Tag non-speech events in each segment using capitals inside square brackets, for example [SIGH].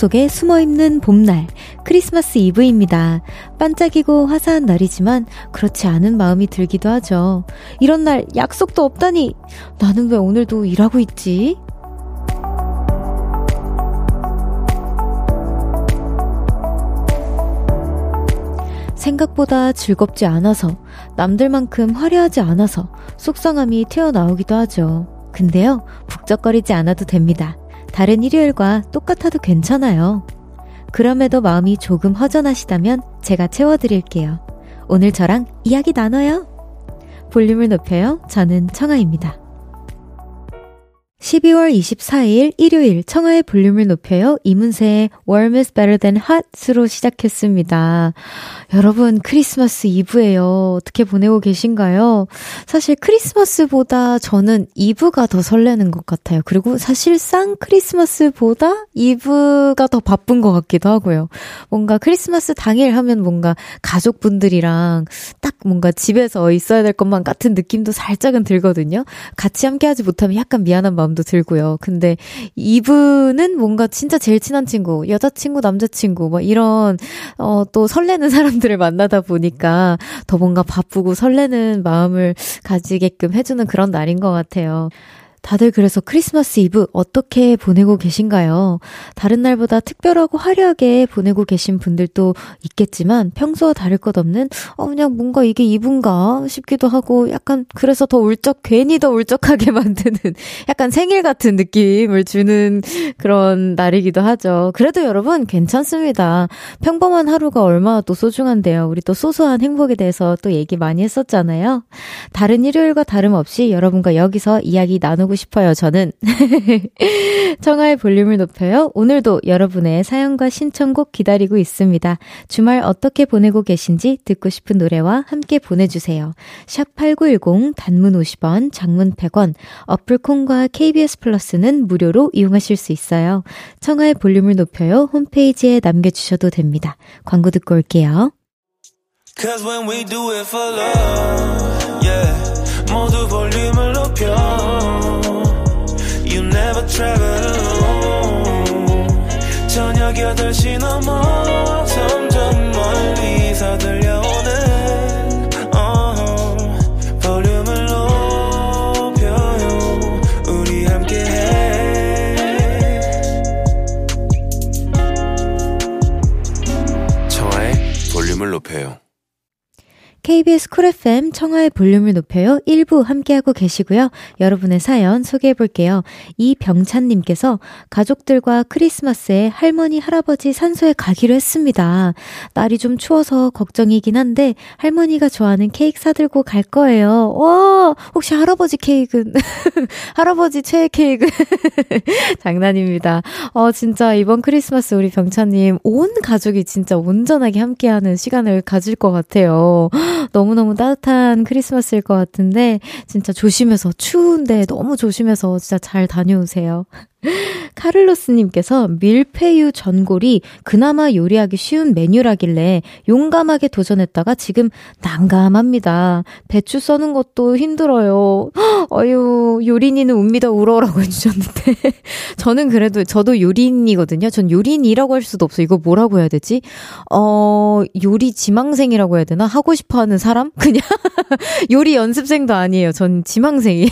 속에 숨어 있는 봄날, 크리스마스 이브입니다. 반짝이고 화사한 날이지만 그렇지 않은 마음이 들기도 하죠. 이런 날 약속도 없다니! 나는 왜 오늘도 일하고 있지? 생각보다 즐겁지 않아서, 남들만큼 화려하지 않아서 속상함이 튀어나오기도 하죠. 근데요, 북적거리지 않아도 됩니다. 다른 일요일과 똑같아도 괜찮아요. 그럼에도 마음이 조금 허전하시다면 제가 채워드릴게요. 오늘 저랑 이야기 나눠요. 볼륨을 높여요. 저는 청아입니다. 12월 24일 일요일 청하의 볼륨을 높여요. 이문세의 Warm is better than hot으로 시작했습니다. 여러분 크리스마스 이브예요. 어떻게 보내고 계신가요? 사실 크리스마스보다 저는 이브가 더 설레는 것 같아요. 그리고 사실상 크리스마스보다 이브가 더 바쁜 것 같기도 하고요. 뭔가 크리스마스 당일 하면 뭔가 가족분들이랑 딱 뭔가 집에서 있어야 될 것만 같은 느낌도 살짝은 들거든요. 같이 함께하지 못하면 약간 미안한 마음 마음도 들고요. 근데 이분은 뭔가 진짜 제일 친한 친구, 여자친구, 남자친구, 뭐 이런, 어, 또 설레는 [LAUGHS] 사람들을 만나다 보니까 더 뭔가 바쁘고 설레는 마음을 가지게끔 해주는 그런 날인 것 같아요. 다들 그래서 크리스마스 이브 어떻게 보내고 계신가요? 다른 날보다 특별하고 화려하게 보내고 계신 분들도 있겠지만 평소와 다를 것 없는 어 그냥 뭔가 이게 이브인가 싶기도 하고 약간 그래서 더 울적 괜히 더 울적하게 [LAUGHS] 만드는 약간 생일 같은 느낌을 주는 그런 날이기도 하죠. 그래도 여러분 괜찮습니다. 평범한 하루가 얼마나 또 소중한데요. 우리 또 소소한 행복에 대해서 또 얘기 많이 했었잖아요. 다른 일요일과 다름없이 여러분과 여기서 이야기 나누고 나누고 싶어요, 저는. [LAUGHS] 청하의 볼륨을 높여요. 오늘도 여러분의 사연과 신청곡 기다리고 있습니다. 주말 어떻게 보내고 계신지 듣고 싶은 노래와 함께 보내주세요. 샵8910 단문 50원, 장문 100원, 어플콘과 KBS 플러스는 무료로 이용하실 수 있어요. 청하의 볼륨을 높여요. 홈페이지에 남겨주셔도 됩니다. 광고 듣고 올게요. Cause when we do it for love, yeah. 모두 볼륨을 높여 travel alone 저녁 8시 넘어 점점 멀리서 KBS 쿨 FM 청하의 볼륨을 높여요. 1부 함께하고 계시고요. 여러분의 사연 소개해 볼게요. 이병찬님께서 가족들과 크리스마스에 할머니, 할아버지 산소에 가기로 했습니다. 날이 좀 추워서 걱정이긴 한데 할머니가 좋아하는 케이크 사들고 갈 거예요. 와, 혹시 할아버지 케이크는, [LAUGHS] 할아버지 최애 케이크. [LAUGHS] 장난입니다. 어, 진짜 이번 크리스마스 우리 병찬님 온 가족이 진짜 온전하게 함께하는 시간을 가질 것 같아요. 너무너무 따뜻한 크리스마스일 것 같은데, 진짜 조심해서, 추운데 너무 조심해서 진짜 잘 다녀오세요. 카를로스님께서 밀푀유 전골이 그나마 요리하기 쉬운 메뉴라길래 용감하게 도전했다가 지금 난감합니다. 배추 써는 것도 힘들어요. [GASPS] 어유 요린이는 웁니다 울어라고 [LAUGHS] 해주셨는데 [LAUGHS] 저는 그래도 저도 요린이거든요. 전 요린이라고 할 수도 없어. 이거 뭐라고 해야 되지? 어 요리 지망생이라고 해야 되나? 하고 싶어하는 사람? [LAUGHS] 그냥 요리 연습생도 아니에요. 전 지망생이에요.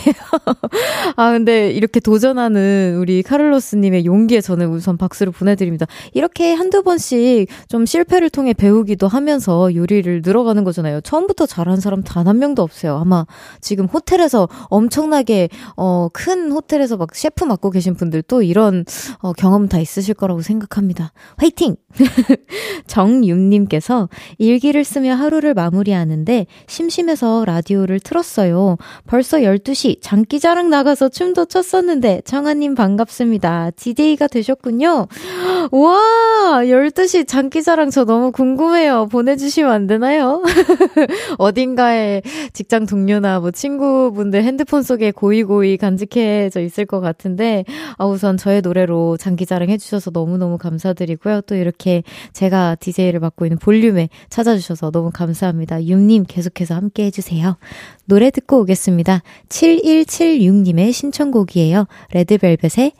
아 근데 이렇게 도전하는 우리 카를로스님의 용기에 저는 우선 박수를 보내드립니다. 이렇게 한두 번씩 좀 실패를 통해 배우기도 하면서 요리를 늘어가는 거잖아요. 처음부터 잘하는 사람 단 한 명도 없어요. 아마 지금 호텔에서 엄청나게, 어, 큰 호텔에서 막 셰프 맡고 계신 분들도 이런, 어, 경험 다 있으실 거라고 생각합니다. 화이팅! [LAUGHS] 정윤님께서 일기를 쓰며 하루를 마무리하는데 심심해서 라디오를 틀었어요. 벌써 12시 장기자랑 나가서 춤도 췄었는데 청아님 반갑 반갑습니다. DJ가 되셨군요. 와, 12시 장기자랑 저 너무 궁금해요. 보내주시면 안 되나요? [LAUGHS] 어딘가에 직장 동료나 뭐 친구분들 핸드폰 속에 고이고이 간직해져 있을 것 같은데, 아, 우선 저의 노래로 장기자랑 해주셔서 너무너무 감사드리고요. 또 이렇게 제가 DJ를 맡고 있는 볼륨에 찾아주셔서 너무 감사합니다. 윤님 계속해서 함께 해주세요. 노래 듣고 오겠습니다. 7176님의 신청곡이에요. 레드벨벳의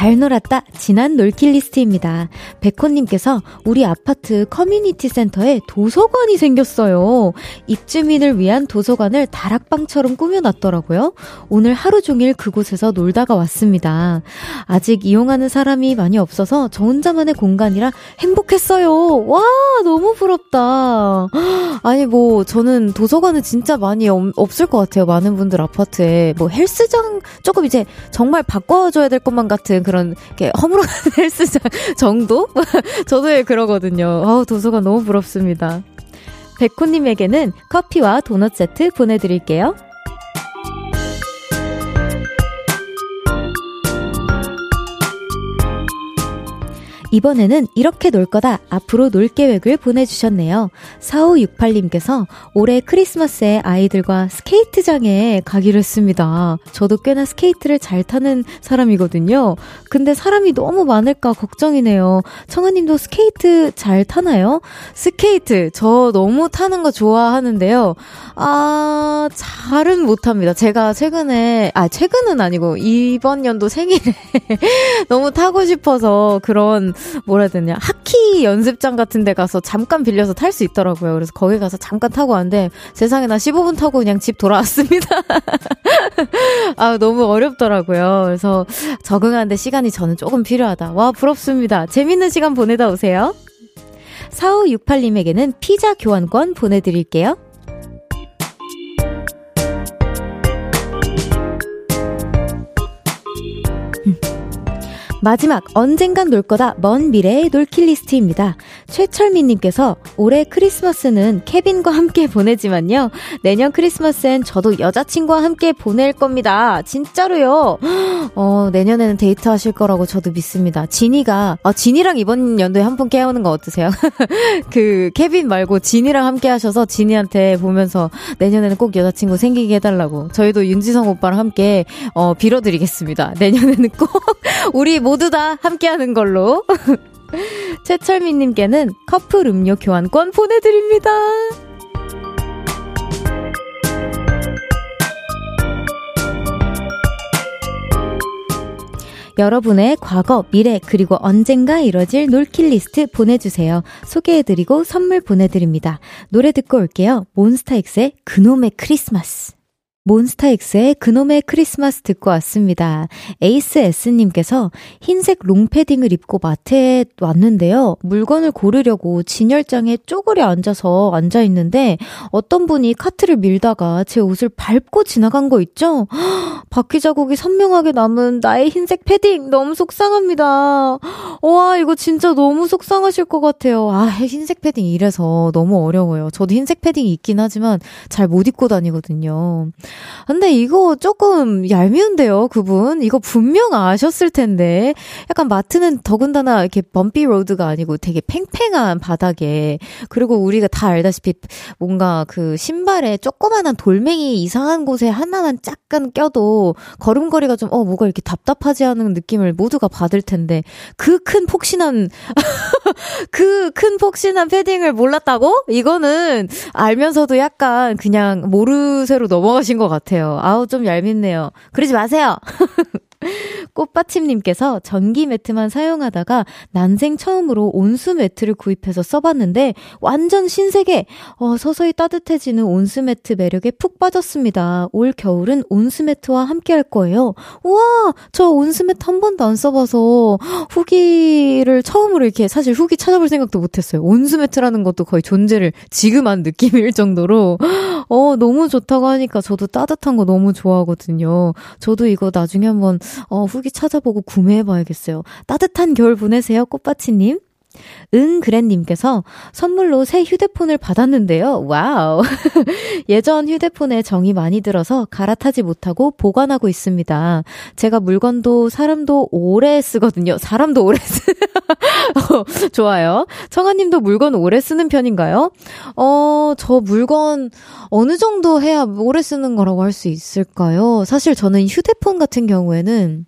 잘 놀았다. 지난 놀킷 리스트입니다. 백호님께서 우리 아파트 커뮤니티 센터에 도서관이 생겼어요. 입주민을 위한 도서관을 다락방처럼 꾸며놨더라고요. 오늘 하루 종일 그곳에서 놀다가 왔습니다. 아직 이용하는 사람이 많이 없어서 저 혼자만의 공간이라 행복했어요. 와, 너무 부럽다. 아니, 뭐, 저는 도서관은 진짜 많이 없을 것 같아요. 많은 분들 아파트에. 뭐, 헬스장 조금 이제 정말 바꿔줘야 될 것만 같은 그런 이렇게 허물어가는 헬스장 정도? [LAUGHS] 저도 그러거든요. 어 도서관 너무 부럽습니다. 백호님에게는 커피와 도넛 세트 보내드릴게요. 이번에는 이렇게 놀 거다. 앞으로 놀 계획을 보내주셨네요. 4568님께서 올해 크리스마스에 아이들과 스케이트장에 가기로 했습니다. 저도 꽤나 스케이트를 잘 타는 사람이거든요. 근데 사람이 너무 많을까 걱정이네요. 청하님도 스케이트 잘 타나요? 스케이트, 저 너무 타는 거 좋아하는데요. 아, 잘은 못합니다. 제가 최근에, 아, 최근은 아니고, 이번 연도 생일에 [LAUGHS] 너무 타고 싶어서 그런 뭐라 해야 되냐 하키 연습장 같은 데 가서 잠깐 빌려서 탈 수 있더라고요. 그래서 거기 가서 잠깐 타고 왔는데 세상에 나 15분 타고 그냥 집 돌아왔습니다. [LAUGHS] 아 너무 어렵더라고요. 그래서 적응하는데 시간이 저는 조금 필요하다. 와 부럽습니다. 재밌는 시간 보내다 오세요. 4568님에게는 피자 교환권 보내드릴게요. 마지막 언젠간 놀 거다 먼 미래의 놀킬 리스트입니다. 최철민님께서 올해 크리스마스는 케빈과 함께 보내지만요. 내년 크리스마스엔 저도 여자친구와 함께 보낼 겁니다. 진짜로요. 어, 내년에는 데이트 하실 거라고 저도 믿습니다. 지니가, 아, 지니랑 이번 연도에 한 번 깨우는 거 어떠세요? [LAUGHS] 그, 케빈 말고 지니랑 함께 하셔서 지니한테 보면서 내년에는 꼭 여자친구 생기게 해달라고. 저희도 윤지성 오빠랑 함께, 어, 빌어드리겠습니다. 내년에는 꼭 [LAUGHS] 우리 모두 다 함께 하는 걸로. [LAUGHS] [LAUGHS] 최철민님께는 커플 음료 교환권 보내드립니다. 여러분의 과거, 미래, 그리고 언젠가 이뤄질 놀킷 리스트 보내주세요. 소개해드리고 선물 보내드립니다. 노래 듣고 올게요. 몬스타엑스의 그놈의 크리스마스. 몬스타엑스의 그놈의 크리스마스 듣고 왔습니다. 에이스 S님께서 흰색 롱패딩을 입고 마트에 왔는데요. 물건을 고르려고 진열장에 쪼그려 앉아서 앉아있는데 어떤 분이 카트를 밀다가 제 옷을 밟고 지나간 거 있죠? [GASPS] 바퀴 자국이 선명하게 남은 나의 흰색 패딩 너무 속상합니다. 와, 이거 진짜 너무 속상하실 것 같아요. 아, 흰색 패딩 이래서 너무 어려워요. 저도 흰색 패딩이 있긴 하지만 잘 못 입고 다니거든요. 근데 이거 조금 얄미운데요, 그분. 이거 분명 아셨을 텐데. 약간 마트는 더군다나 이렇게 범피 로드가 아니고 되게 팽팽한 바닥에. 그리고 우리가 다 알다시피 뭔가 그 신발에 조그만한 돌멩이 이상한 곳에 하나만 약간 껴도 걸음걸이가 좀, 어, 뭐가 이렇게 답답하지 않은 느낌을 모두가 받을 텐데. 그 큰 폭신한, [LAUGHS] 그 큰 폭신한 패딩을 몰랐다고? 이거는 알면서도 약간 그냥 모르쇠로 넘어가신 것 같아요. 아우, 좀 얄밉네요. 그러지 마세요! [LAUGHS] 꽃받침님께서 전기 매트만 사용하다가 난생 처음으로 온수 매트를 구입해서 써봤는데 완전 신세계! 어, 서서히 따뜻해지는 온수 매트 매력에 푹 빠졌습니다. 올 겨울은 온수 매트와 함께 할 거예요. 우와! 저 온수 매트 한 번도 안 써봐서 후기를 처음으로 이렇게 사실 후기 찾아볼 생각도 못했어요. 온수 매트라는 것도 거의 존재를 지금 한 느낌일 정도로 어, 너무 좋다고 하니까 저도 따뜻한 거 너무 좋아하거든요. 저도 이거 나중에 한번 어, 후기 찾아보고 구매해봐야겠어요. 따뜻한 겨울 보내세요, 꽃받치님. 응그랜님께서 선물로 새 휴대폰을 받았는데요. 와우. [LAUGHS] 예전 휴대폰에 정이 많이 들어서 갈아타지 못하고 보관하고 있습니다. 제가 물건도 사람도 오래 쓰거든요. 사람도 오래 쓰. [LAUGHS] 어, 좋아요. 청아님도 물건 오래 쓰는 편인가요? 어, 저 물건 어느 정도 해야 오래 쓰는 거라고 할 수 있을까요? 사실 저는 휴대폰 같은 경우에는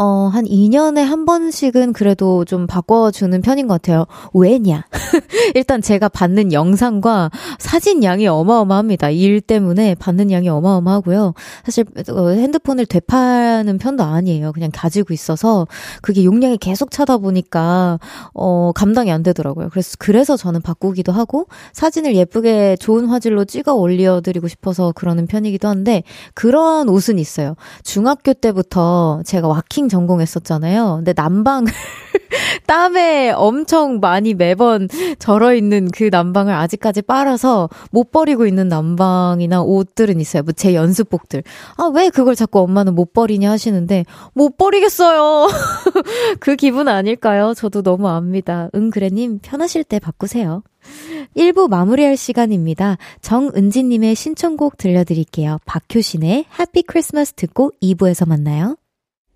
어, 한 2년에 한 번씩은 그래도 좀 바꿔주는 편인 것 같아요. 왜냐? [LAUGHS] 일단 제가 받는 영상과 사진 양이 어마어마합니다. 일 때문에 받는 양이 어마어마하고요. 사실 어, 핸드폰을 되파는 편도 아니에요. 그냥 가지고 있어서 그게 용량이 계속 차다 보니까 어, 감당이 안 되더라고요. 그래서 그래서 저는 바꾸기도 하고 사진을 예쁘게 좋은 화질로 찍어 올려드리고 싶어서 그러는 편이기도 한데 그런 옷은 있어요. 중학교 때부터 제가 와킹 전공했었잖아요. 근데 난방을 [LAUGHS] 땀에 엄청 많이 매번 절어 있는 그 난방을 아직까지 빨아서 못 버리고 있는 난방이나 옷들은 있어요. 뭐 제 연습복들. 아, 왜 그걸 자꾸 엄마는 못 버리냐 하시는데 못 버리겠어요. [LAUGHS] 그 기분 아닐까요? 저도 너무 압니다. 응, 그래 님 편하실 때 바꾸세요. 1부 마무리할 시간입니다. 정은지님의 신청곡 들려드릴게요. 박효신의 해피 크리스마스 듣고 2부에서 만나요.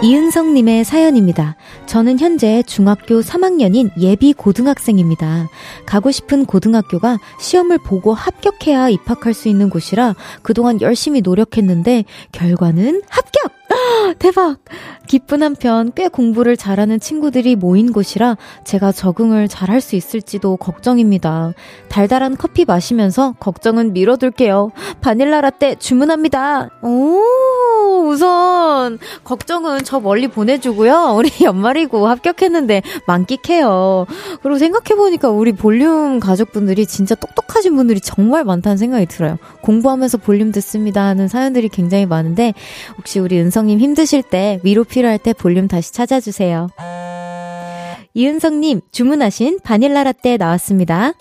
이은성님의 사연입니다. 저는 현재 중학교 3학년인 예비 고등학생입니다. 가고 싶은 고등학교가 시험을 보고 합격해야 입학할 수 있는 곳이라 그동안 열심히 노력했는데 결과는 합격! [GASPS] 대박! 기쁜 한편 꽤 공부를 잘하는 친구들이 모인 곳이라 제가 적응을 잘할 수 있을지도 걱정입니다. 달달한 커피 마시면서 걱정은 미뤄둘게요. 바닐라 라떼 주문합니다. 오, 우선 걱정은 저 멀리 보내주고요. 우리 [LAUGHS] 연말이고 합격했는데 만끽해요. 그리고 생각해보니까 우리 볼륨 가족분들이 진짜 똑똑하신 분들이 정말 많다는 생각이 들어요. 공부하면서 볼륨 듣습니다 하는 사연들이 굉장히 많은데 혹시 우리 은성 님 힘드실 때 위로 필요할 때 볼륨 다시 찾아주세요. 이은성님 주문하신 바닐라 라떼 나왔습니다.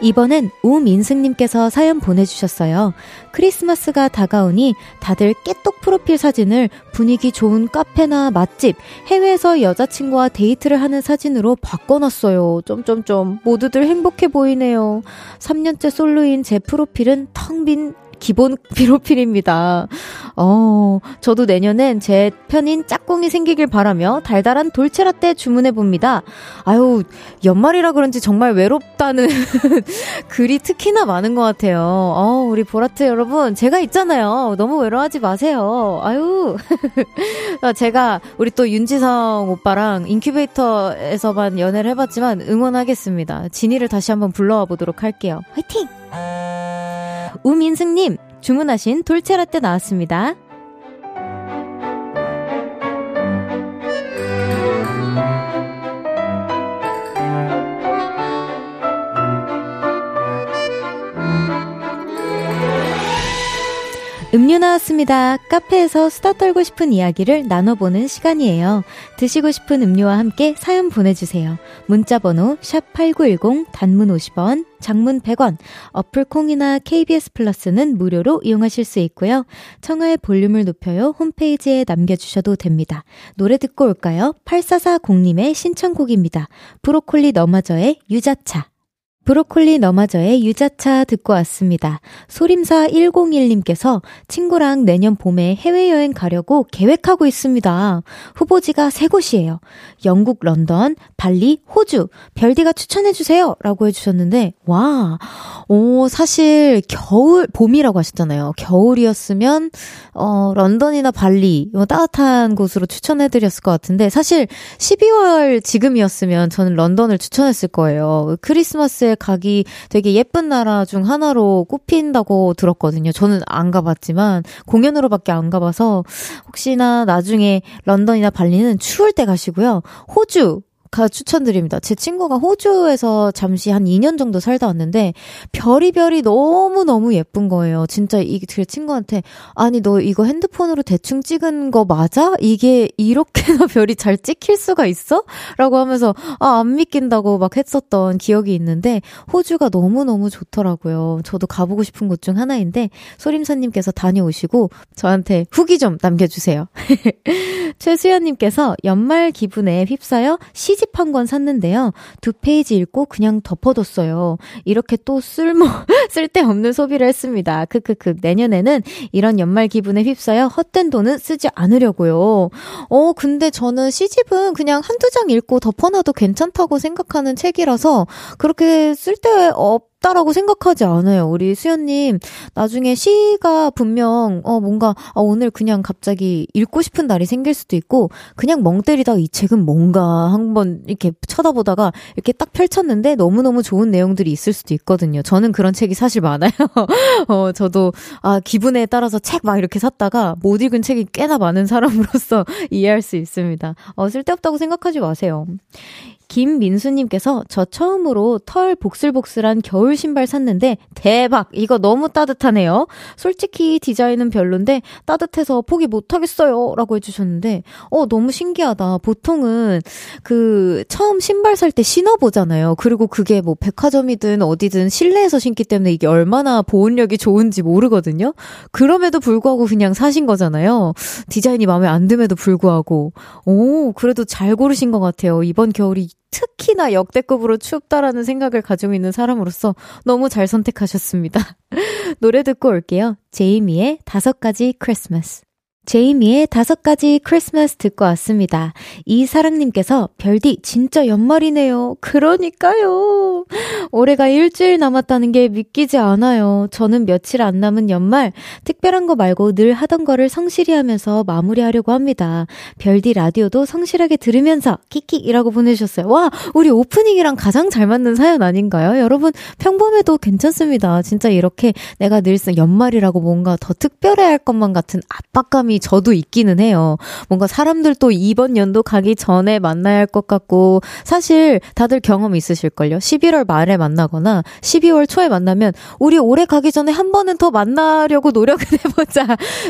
이번엔 우민승님께서 사연 보내주셨어요. 크리스마스가 다가오니 다들 깨똑 프로필 사진을 분위기 좋은 카페나 맛집, 해외에서 여자친구와 데이트를 하는 사진으로 바꿔놨어요. 점점점. 모두들 행복해 보이네요. 3년째 솔로인 제 프로필은 텅 빈 기본 프로필입니다. 어, 저도 내년엔 제 편인 짝꿍이 생기길 바라며 달달한 돌체라떼 주문해 봅니다. 아유, 연말이라 그런지 정말 외롭다는 [LAUGHS] 글이 특히나 많은 것 같아요. 어, 우리 보라트 여러분, 제가 있잖아요. 너무 외로워하지 마세요. 아유. [LAUGHS] 제가 우리 또 윤지성 오빠랑 인큐베이터에서만 연애를 해봤지만 응원하겠습니다. 진이를 다시 한번 불러와 보도록 할게요. 화이팅! 우민승님, 주문하신 돌체라떼 나왔습니다. 음료 나왔습니다. 카페에서 수다 떨고 싶은 이야기를 나눠보는 시간이에요. 드시고 싶은 음료와 함께 사연 보내주세요. 문자번호 샵8910 단문 50원, 장문 100원, 어플 콩이나 KBS 플러스는 무료로 이용하실 수 있고요. 청하의 볼륨을 높여요 홈페이지에 남겨주셔도 됩니다. 노래 듣고 올까요? 8440님의 신청곡입니다. 브로콜리 너마저의 유자차. 브로콜리 너마저의 유자차 듣고 왔습니다. 소림사 101님께서 친구랑 내년 봄에 해외여행 가려고 계획하고 있습니다. 후보지가 세 곳이에요. 영국 런던, 발리, 호주. 별디가 추천해주세요. 라고 해주셨는데, 와, 오, 사실 겨울, 봄이라고 하셨잖아요. 겨울이었으면, 어, 런던이나 발리, 뭐 따뜻한 곳으로 추천해드렸을 것 같은데, 사실 12월 지금이었으면 저는 런던을 추천했을 거예요. 크리스마스에 가기 되게 예쁜 나라 중 하나로 꼽힌다고 들었거든요. 저는 안 가봤지만 공연으로밖에 안 가봐서 혹시나 나중에 런던이나 발리는 추울 때 가시고요. 호주 가 추천드립니다. 제 친구가 호주에서 잠시 한 2년 정도 살다 왔는데 별이 별이 너무 너무 예쁜 거예요. 진짜 이제 친구한테 아니 너 이거 핸드폰으로 대충 찍은 거 맞아? 이게 이렇게나 [LAUGHS] 별이 잘 찍힐 수가 있어? 라고 하면서 아 안 믿긴다고 막 했었던 기억이 있는데 호주가 너무 너무 좋더라고요. 저도 가보고 싶은 곳 중 하나인데 소림사님께서 다녀오시고 저한테 후기 좀 남겨주세요. [LAUGHS] 최수연님께서 연말 기분에 휩싸여 시 시집 한 권 샀는데요. 두 페이지 읽고 그냥 덮어뒀어요. 이렇게 또 쓸모, [LAUGHS] 쓸데없는 소비를 했습니다. 크크크. 내년에는 이런 연말 기분에 휩싸여 헛된 돈은 쓰지 않으려고요. 어, 근데 저는 시집은 그냥 한두 장 읽고 덮어놔도 괜찮다고 생각하는 책이라서 그렇게 쓸데없 없다라고 생각하지 않아요. 우리 수연님, 나중에 시가 분명, 어, 뭔가, 어, 오늘 그냥 갑자기 읽고 싶은 날이 생길 수도 있고, 그냥 멍 때리다 이 책은 뭔가 한번 이렇게 쳐다보다가 이렇게 딱 펼쳤는데 너무너무 좋은 내용들이 있을 수도 있거든요. 저는 그런 책이 사실 많아요. [LAUGHS] 어, 저도, 아, 기분에 따라서 책 막 이렇게 샀다가 못 읽은 책이 꽤나 많은 사람으로서 [LAUGHS] 이해할 수 있습니다. 어, 쓸데없다고 생각하지 마세요. 김민수님께서 저 처음으로 털 복슬복슬한 겨울 신발 샀는데 대박! 이거 너무 따뜻하네요. 솔직히 디자인은 별론데 따뜻해서 포기 못하겠어요. 라고 해주셨는데, 어, 너무 신기하다. 보통은 그 처음 신발 살 때 신어보잖아요. 그리고 그게 뭐 백화점이든 어디든 실내에서 신기 때문에 이게 얼마나 보온력이 좋은지 모르거든요. 그럼에도 불구하고 그냥 사신 거잖아요. 디자인이 마음에 안 듦에도 불구하고. 오, 그래도 잘 고르신 것 같아요. 이번 겨울이 특히나 역대급으로 춥다라는 생각을 가지고 있는 사람으로서 너무 잘 선택하셨습니다. [LAUGHS] 노래 듣고 올게요. 제이미의 다섯 가지 크리스마스. 제이미의 다섯 가지 크리스마스 듣고 왔습니다. 이사랑님께서 별디 진짜 연말이네요. 그러니까요. 올해가 일주일 남았다는 게 믿기지 않아요. 저는 며칠 안 남은 연말 특별한 거 말고 늘 하던 거를 성실히 하면서 마무리하려고 합니다. 별디 라디오도 성실하게 들으면서 킥킥이라고 보내주셨어요. 와 우리 오프닝이랑 가장 잘 맞는 사연 아닌가요? 여러분 평범해도 괜찮습니다. 진짜 이렇게 내가 늘상 연말이라고 뭔가 더 특별해야 할 것만 같은 압박감이 저도 있기는 해요. 뭔가 사람들도 이번 연도 가기 전에 만나야 할 것 같고, 사실 다들 경험 있으실걸요? 11월 말에 만나거나 12월 초에 만나면, 우리 올해 가기 전에 한 번은 더 만나려고 노력을 [LAUGHS] 해보자.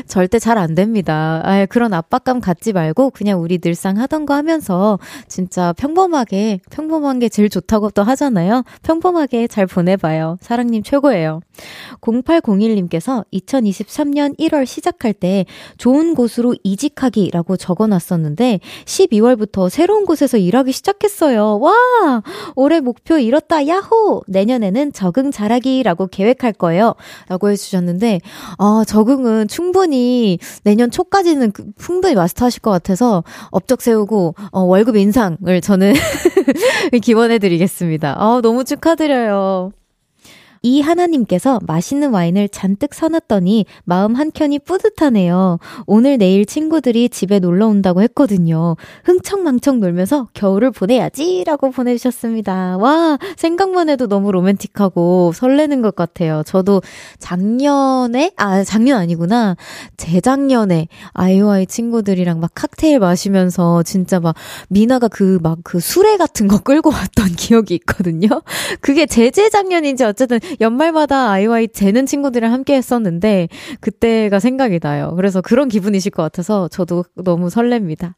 절대 잘 안 됩니다. 아 그런 압박감 갖지 말고, 그냥 우리 늘상 하던 거 하면서, 진짜 평범하게, 평범한 게 제일 좋다고 또 하잖아요. 평범하게 잘 보내봐요. 사랑님 최고예요. 0801님께서 2023년 1월 시작할 때 좋은 좋은 곳으로 이직하기라고 적어 놨었는데 12월부터 새로운 곳에서 일하기 시작했어요. 와! 올해 목표 이뤘다. 야호! 내년에는 적응 잘하기라고 계획할 거예요. 라고 해주셨는데 아, 적응은 충분히 내년 초까지는 그 풍부히 마스터하실 것 같아서 업적 세우고 어, 월급 인상을 저는 [LAUGHS] 기원해드리겠습니다. 아, 너무 축하드려요. 이 하나님께서 맛있는 와인을 잔뜩 사놨더니 마음 한켠이 뿌듯하네요. 오늘 내일 친구들이 집에 놀러 온다고 했거든요. 흥청망청 놀면서 겨울을 보내야지 라고 보내주셨습니다. 와, 생각만 해도 너무 로맨틱하고 설레는 것 같아요. 저도 작년에, 아, 작년 아니구나. 재작년에 아이오아이 친구들이랑 막 칵테일 마시면서 진짜 막 미나가 그 막그 수레 같은 거 끌고 왔던 [LAUGHS] 기억이 있거든요. 그게 재재작년인지 어쨌든 연말마다 아이와이 재는 친구들이랑 함께 했었는데, 그때가 생각이 나요. 그래서 그런 기분이실 것 같아서 저도 너무 설렙니다.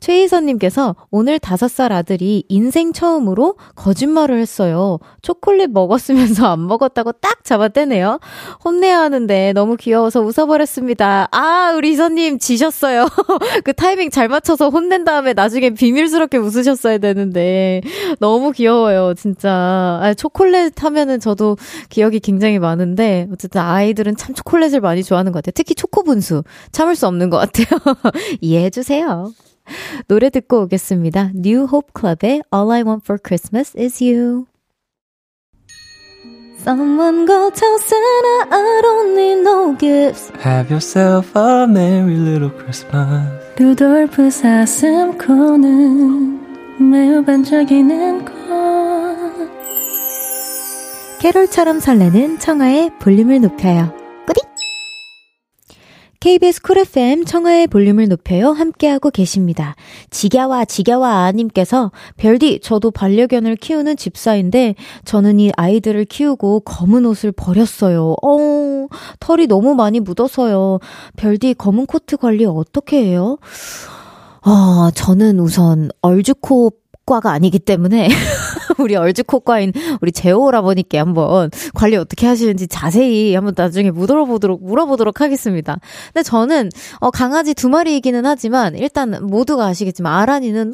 최희선님께서 오늘 다섯 살 아들이 인생 처음으로 거짓말을 했어요. 초콜릿 먹었으면서 안 먹었다고 딱 잡아떼네요. 혼내야 하는데 너무 귀여워서 웃어버렸습니다. 아, 우리 희선님 지셨어요. [LAUGHS] 그 타이밍 잘 맞춰서 혼낸 다음에 나중에 비밀스럽게 웃으셨어야 되는데 너무 귀여워요, 진짜. 아, 초콜릿 하면은 저도 기억이 굉장히 많은데 어쨌든 아이들은 참 초콜릿을 많이 좋아하는 것 같아요. 특히 초코분수 참을 수 없는 것 같아요. [LAUGHS] 이해해주세요. 노래 듣고 오겠습니다. New Hope Club의 All I Want for Christmas is You. Someone go tell Santa I don't need no gifts. Have yourself a merry little Christmas. 루돌프 사슴코는 매우 반짝이는 것. 캐롤처럼 설레는 청하의 볼륨을 높여요. KBS 쿨 FM 청하의 볼륨을 높여요 함께하고 계십니다. 지겨와 지겨와 님께서 별디 저도 반려견을 키우는 집사인데 저는 이 아이들을 키우고 검은 옷을 버렸어요. 어 털이 너무 많이 묻어서요. 별디 검은 코트 관리 어떻게 해요? 어 저는 우선 얼죽코과가 아니기 때문에 [LAUGHS] [LAUGHS] 우리 얼죽코과인 우리 제오 오라버니께 한번 관리 어떻게 하시는지 자세히 한번 나중에 물어보도록, 물어보도록 하겠습니다. 근데 저는, 어, 강아지 두 마리이기는 하지만 일단 모두가 아시겠지만 아란이는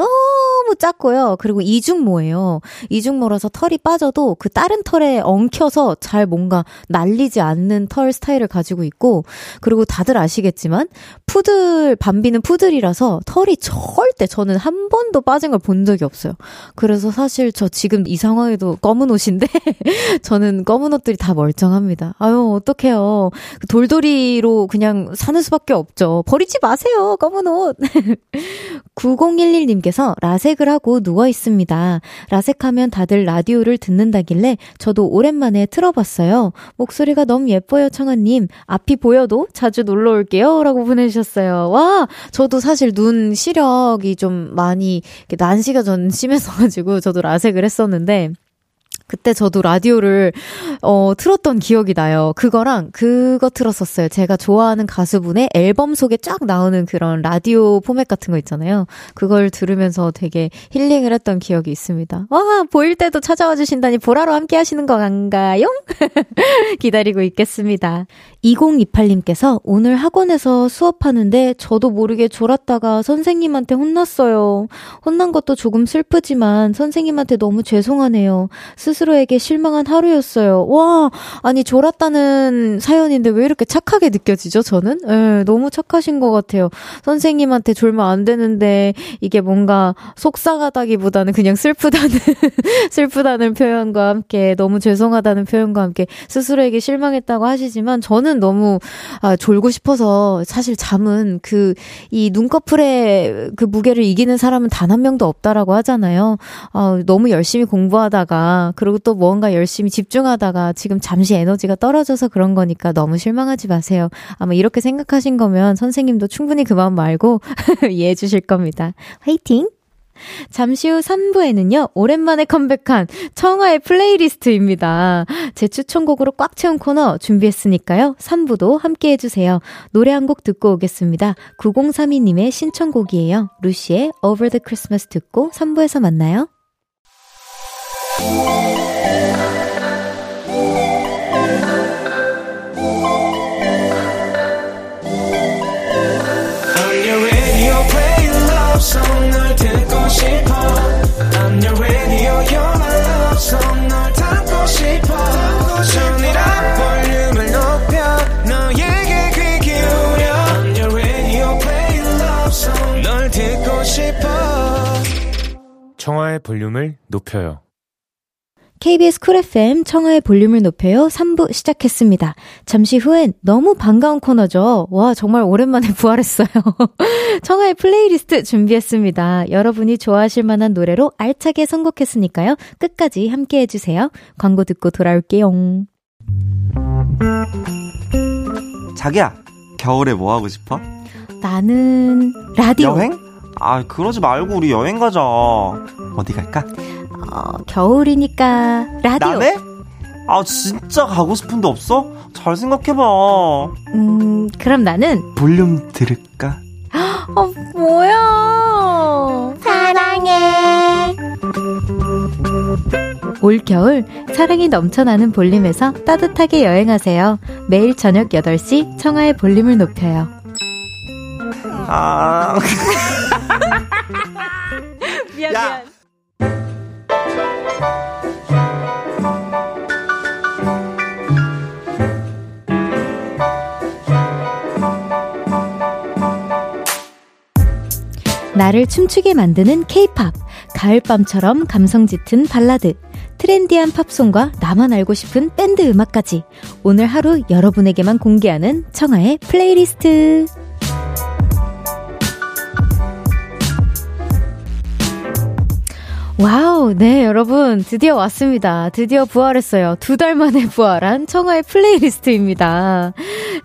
너무 작고요. 그리고 이중모예요. 이중모라서 털이 빠져도 그 다른 털에 엉켜서 잘 뭔가 날리지 않는 털 스타일을 가지고 있고 그리고 다들 아시겠지만 푸들, 밤비는 푸들이라서 털이 절대 저는 한 번도 빠진 걸 본 적이 없어요. 그래서 사실 저 지금 이 상황에도 검은 옷인데 [LAUGHS] 저는 검은 옷들이 다 멀쩡합니다. 아유, 어떡해요. 그 돌돌이로 그냥 사는 수밖에 없죠. 버리지 마세요. 검은 옷. [LAUGHS] 9011님께서 라 섹을 하고 누워 있습니다. 라섹하면 다들 라디오를 듣는다길래 저도 오랜만에 틀어봤어요. 목소리가 너무 예뻐요, 청아님. 앞이 보여도 자주 놀러 올게요. 라고 보내주셨어요. 와, 저도 사실 눈 시력이 좀 많이 난시가 전 심했어가지고 저도 라섹을 했었는데 그때 저도 라디오를 어 틀었던 기억이 나요. 그거랑 그거 틀었었어요. 제가 좋아하는 가수분의 앨범 속에 쫙 나오는 그런 라디오 포맷 같은 거 있잖아요. 그걸 들으면서 되게 힐링을 했던 기억이 있습니다. 와, 보일 때도 찾아와 주신다니 보라로 함께 하시는 건가요? [LAUGHS] 기다리고 있겠습니다. 2028님께서 오늘 학원에서 수업하는데 저도 모르게 졸았다가 선생님한테 혼났어요. 혼난 것도 조금 슬프지만 선생님한테 너무 죄송하네요. 스스로에게 실망한 하루였어요. 와, 아니 졸았다는 사연인데 왜 이렇게 착하게 느껴지죠, 저는? 예, 너무 착하신 것 같아요. 선생님한테 졸면 안 되는데 이게 뭔가 속상하다기보다는 그냥 슬프다는 [LAUGHS] 슬프다는 표현과 함께 너무 죄송하다는 표현과 함께 스스로에게 실망했다고 하시지만 저는 너무 아, 졸고 싶어서 사실 잠은 그 이 눈꺼풀의 그 무게를 이기는 사람은 단 한 명도 없다라고 하잖아요. 아, 너무 열심히 공부하다가 그리고 또 뭔가 열심히 집중하다가 지금 잠시 에너지가 떨어져서 그런 거니까 너무 실망하지 마세요. 아마 이렇게 생각하신 거면 선생님도 충분히 그 마음 말고 [LAUGHS] 이해해 주실 겁니다. 화이팅! 잠시 후 3부에는요, 오랜만에 컴백한 청하의 플레이리스트입니다. 제 추천곡으로 꽉 채운 코너 준비했으니까요, 3부도 함께 해주세요. 노래 한 곡 듣고 오겠습니다. 9032님의 신청곡이에요. 루시의 Over the Christmas 듣고 3부에서 만나요. 청하의 볼륨을 높여요 KBS 쿨 FM 청하의 볼륨을 높여요 3부 시작했습니다. 잠시 후엔 너무 반가운 코너죠. 와, 정말 오랜만에 [LAUGHS] 부활했어요. [LAUGHS] 청하의 플레이리스트 준비했습니다. 여러분이 좋아하실 만한 노래로 알차게 선곡했으니까요. 끝까지 함께 해주세요. 광고 듣고 돌아올게요. 자기야, 겨울에 뭐 하고 싶어? 나는 라디오. 여행? 아, 그러지 말고 우리 여행 가자. 어디 갈까? 어, 겨울이니까 라디오. 남해? 아, 진짜 가고 싶은데 없어? 잘 생각해봐. 음, 그럼 나는. 볼륨 들을까? 어, 뭐야. 사랑해. 올겨울 사랑이 넘쳐나는 볼륨에서 따뜻하게 여행하세요. 매일 저녁 8시 청하의 볼륨을 높여요. 아. [LAUGHS] 미안, 야. 미안. 나를 춤추게 만드는 케이팝, 가을밤처럼 감성 짙은 발라드, 트렌디한 팝송과 나만 알고 싶은 밴드 음악까지 오늘 하루 여러분에게만 공개하는 청하의 플레이리스트. 와우, 네, 여러분, 드디어 왔습니다. 드디어 부활했어요. 두 달 만에 부활한 청하의 플레이리스트입니다.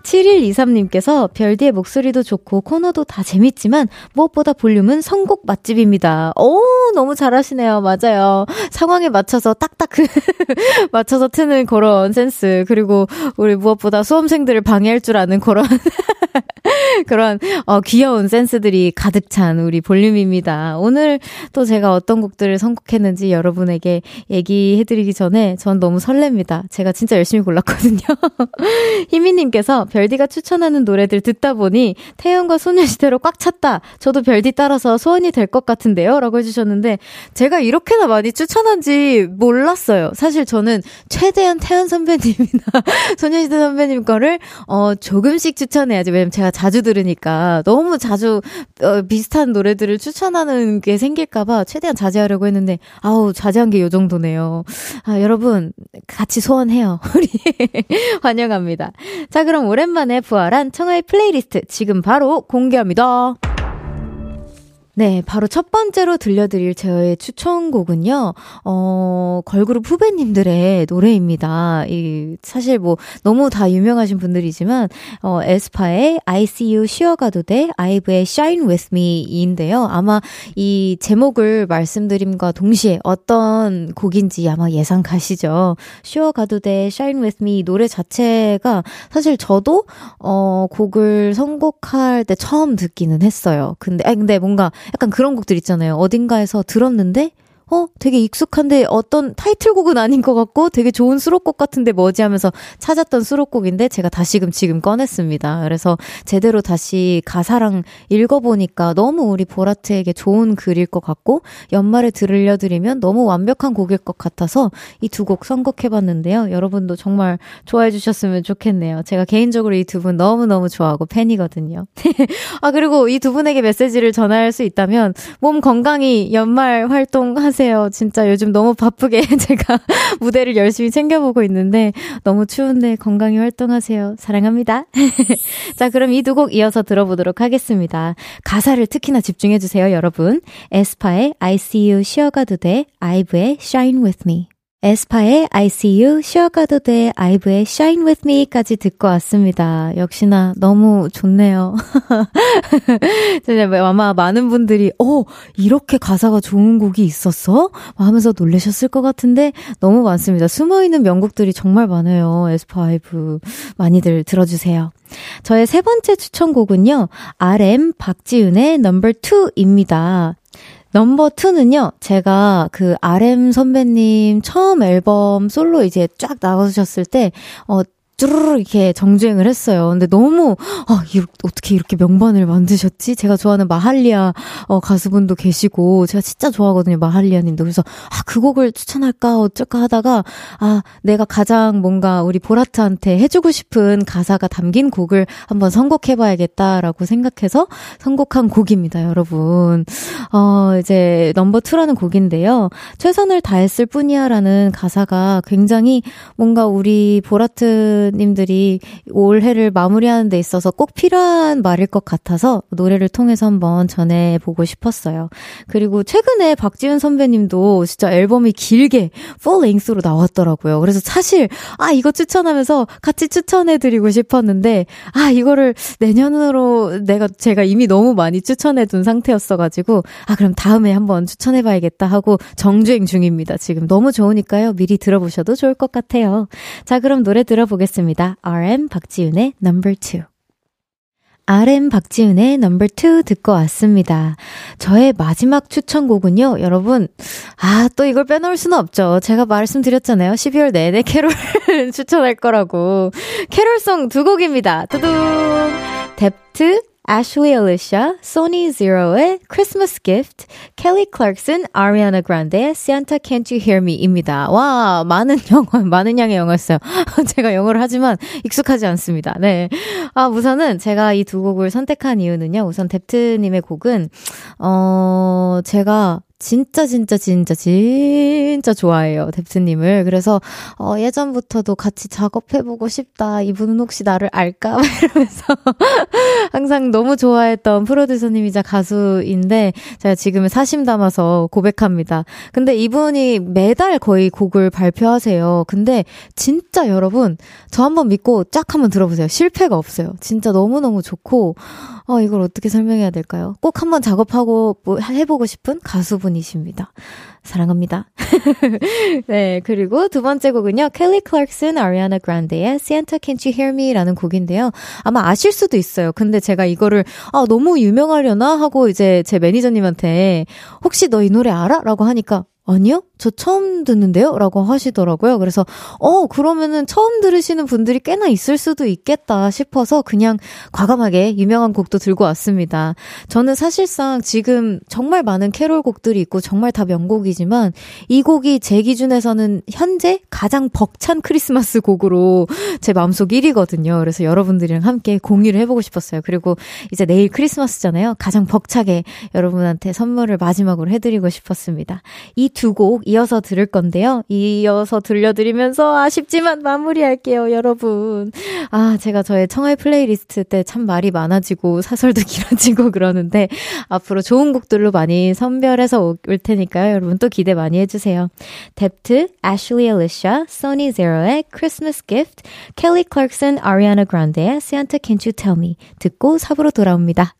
7123님께서 별디의 목소리도 좋고 코너도 다 재밌지만 무엇보다 볼륨은 선곡 맛집입니다. 오, 너무 잘하시네요. 맞아요. 상황에 맞춰서 딱딱 그 [LAUGHS] 맞춰서 트는 그런 센스. 그리고 우리 무엇보다 수험생들을 방해할 줄 아는 그런 [LAUGHS] 그런 어, 귀여운 센스들이 가득 찬 우리 볼륨입니다. 오늘 또 제가 어떤 곡들을 선곡했는지 여러분에게 얘기해드리기 전에 전 너무 설렙니다. 제가 진짜 열심히 골랐거든요. [LAUGHS] 희미님께서 별디가 추천하는 노래들 듣다 보니 태연과 소녀시대로 꽉 찼다. 저도 별디 따라서 소원이 될 것 같은데요. 라고 해주셨는데 제가 이렇게나 많이 추천한지 몰랐어요. 사실 저는 최대한 태연 선배님이나 [LAUGHS] 소녀시대 선배님 거를 어, 조금씩 추천해야지. 왜냐면 제가 자주 들으니까 너무 자주 어, 비슷한 노래들을 추천하는 게 생길까봐 최대한 자제하려고 했는데 아우 자제한 게 요 정도네요. 아, 여러분 같이 소원해요. [LAUGHS] 우리 환영합니다. 자 그럼 오랜만에 부활한 청하의 플레이리스트 지금 바로 공개합니다. 네, 바로 첫 번째로 들려드릴 저의 추천곡은요, 어, 걸그룹 후배님들의 노래입니다. 이, 사실 뭐, 너무 다 유명하신 분들이지만, 어, 에스파의 I See You 쉬어가도 돼, 아이브의 Shine With Me인데요. 아마 이 제목을 말씀드림과 동시에 어떤 곡인지 아마 예상 가시죠. 쉬어가도 돼, Shine With Me 노래 자체가 사실 저도, 어, 곡을 선곡할 때 처음 듣기는 했어요. 근데, 아니, 근데 뭔가 약간 그런 곡들 있잖아요. 어딘가에서 들었는데 어, 되게 익숙한데 어떤 타이틀곡은 아닌 것 같고 되게 좋은 수록곡 같은데 뭐지 하면서 찾았던 수록곡인데 제가 다시금 지금 꺼냈습니다. 그래서 제대로 다시 가사랑 읽어보니까 너무 우리 보라트에게 좋은 글일 것 같고 연말에 들려드리면 너무 완벽한 곡일 것 같아서 이 두 곡 선곡해봤는데요. 여러분도 정말 좋아해 주셨으면 좋겠네요. 제가 개인적으로 이 두 분 너무너무 좋아하고 팬이거든요. [LAUGHS] 아, 그리고 이 두 분에게 메시지를 전할 수 있다면 몸 건강히 연말 활동하세요. 힘세요 진짜 요즘 너무 바쁘게 [LAUGHS] 제가 무대를 열심히 챙겨보고 있는데 너무 추운데 건강히 활동하세요. 사랑합니다. [LAUGHS] 자, 그럼 이 두 곡 이어서 들어보도록 하겠습니다. 가사를 특히나 집중해주세요, 여러분. 에스파의 I see you 쉬어가도 돼, 아이브의 Shine with me. 에스파의 I see you, 쉬어가도 돼, 아이브의 Shine with me까지 듣고 왔습니다. 역시나 너무 좋네요. [LAUGHS] 아마 많은 분들이, 어, 이렇게 가사가 좋은 곡이 있었어? 하면서 놀라셨을 것 같은데 너무 많습니다. 숨어있는 명곡들이 정말 많아요. 에스파 아이브. 많이들 들어주세요. 저의 세 번째 추천곡은요, RM 박지은의 넘버 2입니다. 넘버 투는요, 제가 그 RM 선배님 처음 앨범 솔로 이제 쫙 나가셨을 때, 어, 쭈르르 이렇게 정주행을 했어요. 근데 너무 아, 이, 어떻게 이렇게 명반을 만드셨지? 제가 좋아하는 마할리아 어, 가수분도 계시고 제가 진짜 좋아하거든요. 마할리아님도. 그래서 아, 그 곡을 추천할까 어쩔까 하다가 아, 내가 가장 뭔가 우리 보라트한테 해주고 싶은 가사가 담긴 곡을 한번 선곡해봐야겠다라고 생각해서 선곡한 곡입니다, 여러분. 어, 이제 Number Two라는 곡인데요. 최선을 다했을 뿐이야라는 가사가 굉장히 뭔가 우리 보라트 프로듀서님들이 올해를 마무리하는 데 있어서 꼭 필요한 말일 것 같아서 노래를 통해서 한번 전해보고 싶었어요. 그리고 최근에 박지윤 선배님도 진짜 앨범이 길게 full length로 나왔더라고요. 그래서 사실, 아, 이거 추천하면서 같이 추천해드리고 싶었는데, 아, 이거를 내년으로 내가, 제가 이미 너무 많이 추천해둔 상태였어가지고, 아, 그럼 다음에 한번 추천해봐야겠다 하고 정주행 중입니다. 지금 너무 좋으니까요. 미리 들어보셔도 좋을 것 같아요. 자, 그럼 노래 들어보겠습니다. RM 박지윤의 Number 2. RM 박지윤의 넘버 2 듣고 왔습니다. 저의 마지막 추천곡은요, 여러분. 아, 또 이걸 빼놓을 수는 없죠. 제가 말씀드렸잖아요. 12월 내내 캐롤 [LAUGHS] 추천할 거라고. 캐롤송 두 곡입니다. 두둥! 뎁트 Ashley Alicia, Sony Zero의 Christmas Gift, Kelly Clarkson, Ariana Grande의 Santa Can't You Hear Me입니다. 와, 많은 영어, 많은 양의 영어였어요. 제가 영어를 하지만 익숙하지 않습니다. 네. 아, 우선은 제가 이 두 곡을 선택한 이유는요. 우선 뎁트님의 곡은, 어, 제가 진짜 진짜 진짜 진짜 좋아해요 뎁스님을. 그래서 어 예전부터도 같이 작업해보고 싶다. 이분은 혹시 나를 알까? [LAUGHS] 이러면서 [LAUGHS] 항상 너무 좋아했던 프로듀서님이자 가수인데 제가 지금은 사심 담아서 고백합니다. 근데 이분이 매달 거의 곡을 발표하세요. 근데 진짜 여러분 저 한번 믿고 쫙 한번 들어보세요. 실패가 없어요. 진짜 너무너무 좋고 어 이걸 어떻게 설명해야 될까요? 꼭 한번 작업하고 뭐 해보고 싶은 가수분 분이십니다. 사랑합니다. [LAUGHS] 네, 그리고 두 번째 곡은요. 켈리 클락슨, 아리아나 그란데의 Santa Can't You Hear Me 라는 곡인데요. 아마 아실 수도 있어요. 근데 제가 이거를 아, 너무 유명하려나 하고 이제 제 매니저님한테 혹시 너 이 노래 알아? 라고 하니까 아니요? 저 처음 듣는데요? 라고 하시더라고요. 그래서, 어, 그러면은 처음 들으시는 분들이 꽤나 있을 수도 있겠다 싶어서 그냥 과감하게 유명한 곡도 들고 왔습니다. 저는 사실상 지금 정말 많은 캐롤 곡들이 있고 정말 다 명곡이지만 이 곡이 제 기준에서는 현재 가장 벅찬 크리스마스 곡으로 제 마음속 1위거든요. 그래서 여러분들이랑 함께 공유를 해보고 싶었어요. 그리고 이제 내일 크리스마스잖아요. 가장 벅차게 여러분한테 선물을 마지막으로 해드리고 싶었습니다. 이두 곡, 이어서 들을 건데요. 이어서 들려드리면서 아쉽지만 마무리할게요, 여러분. 아, 제가 저의 청하의 플레이리스트 때 참 말이 많아지고 사설도 [LAUGHS] 길어지고 그러는데 앞으로 좋은 곡들로 많이 선별해서 올 테니까요. 여러분 또 기대 많이 해주세요. Dept, Ashley Alicia, Sony Zero의 Christmas Gift, Kelly Clarkson, Ariana Grande의 Santa Can't You Hear Me 듣고 3부로 돌아옵니다.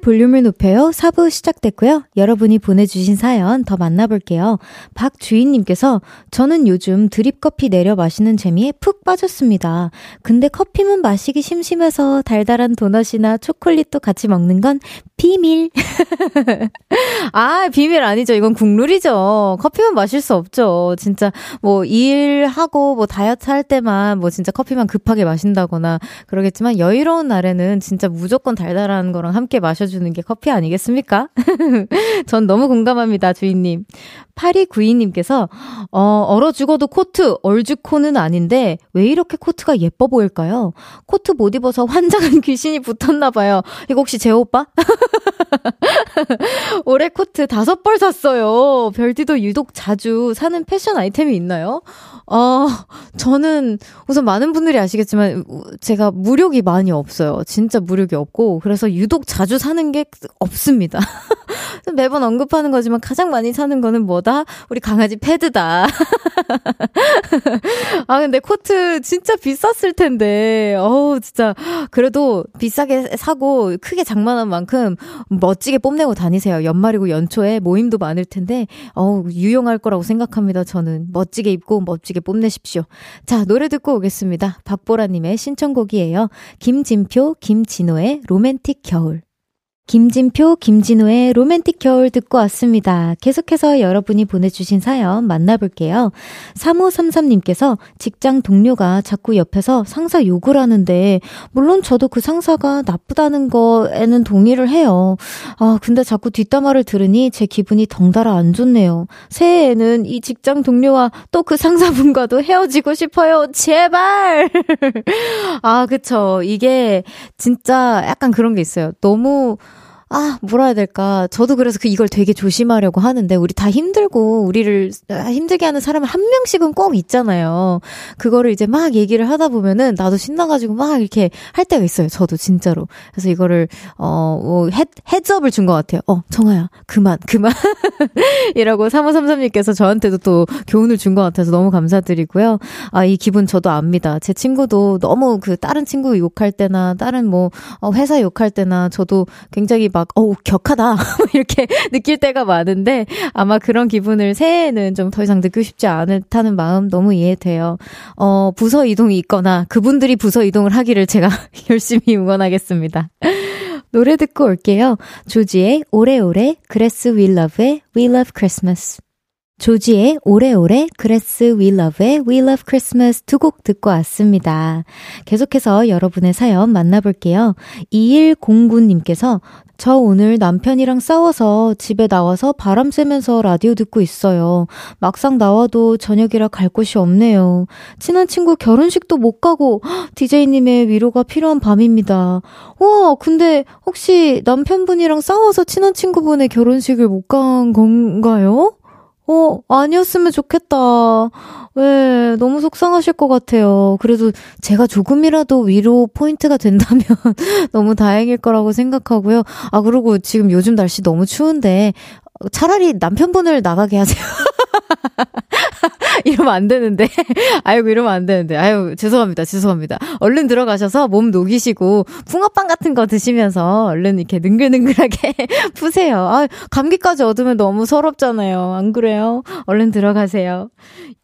볼륨을 높여요. 4부 시작됐고요. 여러분이 보내주신 사연 더 만나볼게요. 박주인님께서 저는 요즘 드립커피 내려 마시는 재미에 푹 빠졌습니다. 근데 커피만 마시기 심심해서 달달한 도넛이나 초콜릿도 같이 먹는 건 비밀. [LAUGHS] 아, 비밀 아니죠. 이건 국룰이죠. 커피만 마실 수 없죠. 진짜 뭐 일하고 뭐 다이어트 할 때만 뭐 진짜 커피만 급하게 마신다거나 그러겠지만 여유로운 날에는 진짜 무조건 달달한 거랑 함께 마셔 주는 게 커피 아니겠습니까? [LAUGHS] 전 너무 공감합니다, 주인님. 8292님께서, 어, 얼어 죽어도 코트, 얼죽코는 아닌데, 왜 이렇게 코트가 예뻐 보일까요? 코트 못 입어서 환장한 [LAUGHS] 귀신이 붙었나봐요. 이거 혹시 제 오빠? [LAUGHS] 올해 코트 다섯 벌 샀어요. 별디도 유독 자주 사는 패션 아이템이 있나요? 어, 저는 우선 많은 분들이 아시겠지만, 제가 무력이 많이 없어요. 진짜 무력이 없고, 그래서 유독 자주 사는 게 없습니다. [LAUGHS] 매번 언급하는 거지만 가장 많이 사는 거는 뭐다? 우리 강아지 패드다. [LAUGHS] 아, 근데 코트 진짜 비쌌을 텐데. 어우, 진짜. 그래도 비싸게 사고 크게 장만한 만큼 멋지게 뽐내고 다니세요. 연말이고 연초에 모임도 많을 텐데, 어우, 유용할 거라고 생각합니다. 저는. 멋지게 입고 멋지게 뽐내십시오. 자, 노래 듣고 오겠습니다. 박보라님의 신청곡이에요. 김진표, 김진호의 로맨틱 겨울. 김진표, 김진호의 로맨틱 겨울 듣고 왔습니다. 계속해서 여러분이 보내주신 사연 만나볼게요. 3533님께서 직장 동료가 자꾸 옆에서 상사 욕을 하는데, 물론 저도 그 상사가 나쁘다는 거에는 동의를 해요. 아, 근데 자꾸 뒷담화를 들으니 제 기분이 덩달아 안 좋네요. 새해에는 이 직장 동료와 또 그 상사분과도 헤어지고 싶어요. 제발! [LAUGHS] 아, 그쵸. 이게 진짜 약간 그런 게 있어요. 너무 아, 뭐라 해야 될까. 저도 그래서 그 이걸 되게 조심하려고 하는데, 우리 다 힘들고, 우리를 힘들게 하는 사람 한 명씩은 꼭 있잖아요. 그거를 이제 막 얘기를 하다 보면은, 나도 신나가지고 막 이렇게 할 때가 있어요. 저도 진짜로. 그래서 이거를, 어, 뭐, 헤, 헤즈업을 준 것 같아요. 어, 정아야, 그만, 그만. [LAUGHS] 이라고 3533님께서 저한테도 또 교훈을 준 것 같아서 너무 감사드리고요. 아, 이 기분 저도 압니다. 제 친구도 너무 그 다른 친구 욕할 때나, 다른 뭐, 어, 회사 욕할 때나, 저도 굉장히 막 막, 어우, 격하다. [LAUGHS] 이렇게 [LAUGHS] 느낄 때가 많은데, 아마 그런 기분을 새해에는 좀 더 이상 느끼고 싶지 않다는 마음 너무 이해돼요. 어, 부서 이동이 있거나, 그분들이 부서 이동을 하기를 제가 [LAUGHS] 열심히 응원하겠습니다. 노래 듣고 올게요. 조지의 오래오래, 그레스 윌러브의 We Love Christmas. 조지의 오래오래, 그레스 윌러브의 We Love Christmas 두 곡 듣고 왔습니다. 계속해서 여러분의 사연 만나볼게요. 2109님께서 저 오늘 남편이랑 싸워서 집에 나와서 바람 쐬면서 라디오 듣고 있어요. 막상 나와도 저녁이라 갈 곳이 없네요. 친한 친구 결혼식도 못 가고 [GASPS] DJ님의 위로가 필요한 밤입니다. 와, 근데 혹시 남편분이랑 싸워서 친한 친구분의 결혼식을 못 간 건가요? 어, 아니었으면 좋겠다. 왜, 너무 속상하실 것 같아요. 그래도 제가 조금이라도 위로 포인트가 된다면 [LAUGHS] 너무 다행일 거라고 생각하고요. 아, 그리고 지금 요즘 날씨 너무 추운데, 차라리 남편분을 나가게 하세요. [LAUGHS] [LAUGHS] 이러면 안 되는데. [LAUGHS] 아이고, 이러면 안 되는데. 아유, 죄송합니다. 죄송합니다. 얼른 들어가셔서 몸 녹이시고, 붕어빵 같은 거 드시면서 얼른 이렇게 능글능글하게 [LAUGHS] 푸세요. 아, 감기까지 얻으면 너무 서럽잖아요. 안 그래요? 얼른 들어가세요.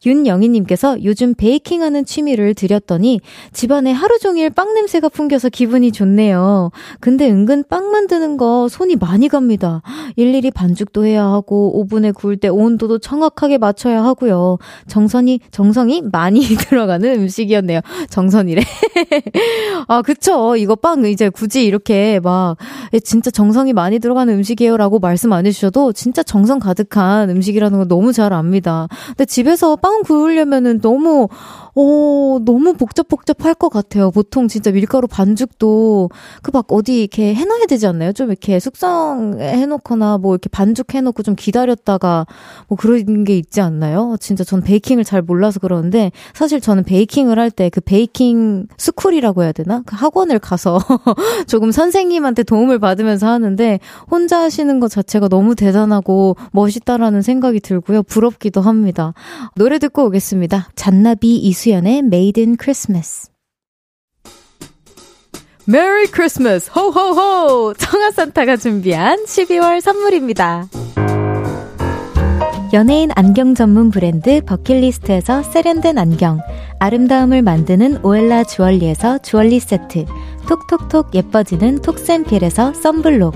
윤영희님께서 요즘 베이킹하는 취미를 들였더니 집안에 하루 종일 빵 냄새가 풍겨서 기분이 좋네요. 근데 은근 빵 만드는 거 손이 많이 갑니다. 일일이 반죽도 해야 하고 오븐에 구울 때 온도도 정확하게 맞춰야 하고요. 정선이 정성이 많이 [LAUGHS] 들어가는 음식이었네요. 정선이래. [LAUGHS] 아 그쵸. 이거 빵 이제 굳이 이렇게 막 진짜 정성이 많이 들어가는 음식이에요라고 말씀 안 해주셔도 진짜 정성 가득한 음식이라는 거 너무 잘 압니다. 근데 집에서 빵 구우려면은 너무 어, 너무 복잡복잡할 것 같아요. 보통 진짜 밀가루 반죽도 그 막 어디 이렇게 해놔야 되지 않나요? 좀 이렇게 숙성해놓거나 뭐 이렇게 반죽해놓고 좀 기다렸다가 뭐 그런 게 있지 않나요? 진짜 전 베이킹을 잘 몰라서 그러는데 사실 저는 베이킹을 할 때 그 baking school이라고 해야 되나? 그 학원을 가서 [LAUGHS] 조금 선생님한테 도움을 받으면서 하는데 혼자 하시는 것 자체가 너무 대단하고 멋있다라는 생각이 들고요. 부럽기도 합니다. 노래 듣고 오겠습니다. 잔나비 이수 이수현의 Made in Christmas. 메리 크리스마스 호호호 청하 산타가 준비한 12월 선물입니다. 연예인 안경 전문 브랜드 버킷리스트에서 세련된 안경 아름다움을 만드는 오엘라 주얼리에서 주얼리 세트 톡톡톡 예뻐지는 톡센필에서 썬블록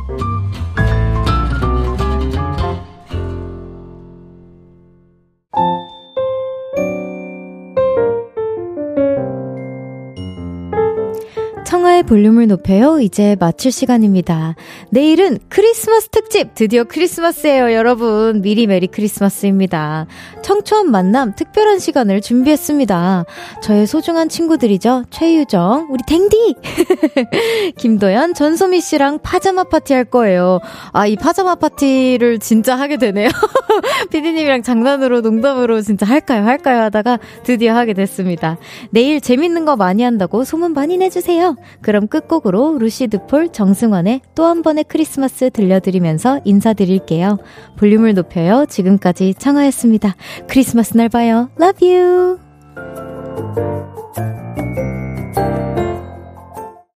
볼륨을 높여요. 이제 마칠 시간입니다. 내일은 크리스마스 특집! 드디어 크리스마스예요, 여러분. 미리 메리 크리스마스입니다. 청초한 만남 특별한 시간을 준비했습니다. 저의 소중한 친구들이죠. 최유정, 우리 댕디! [LAUGHS] 김도연, 전소미 씨랑 파자마 파티 할 거예요. 아, 이 파자마 파티를 진짜 하게 되네요. [LAUGHS] 피디님이랑 장난으로, 농담으로 진짜 할까요, 할까요 하다가 드디어 하게 됐습니다. 내일 재밌는 거 많이 한다고 소문 많이 내주세요. 그럼 그럼 끝곡으로 루시드 폴 정승환의 또 한 번의 크리스마스 들려드리면서 인사드릴게요. 볼륨을 높여요. 지금까지 청하였습니다. 크리스마스 날 봐요. Love you!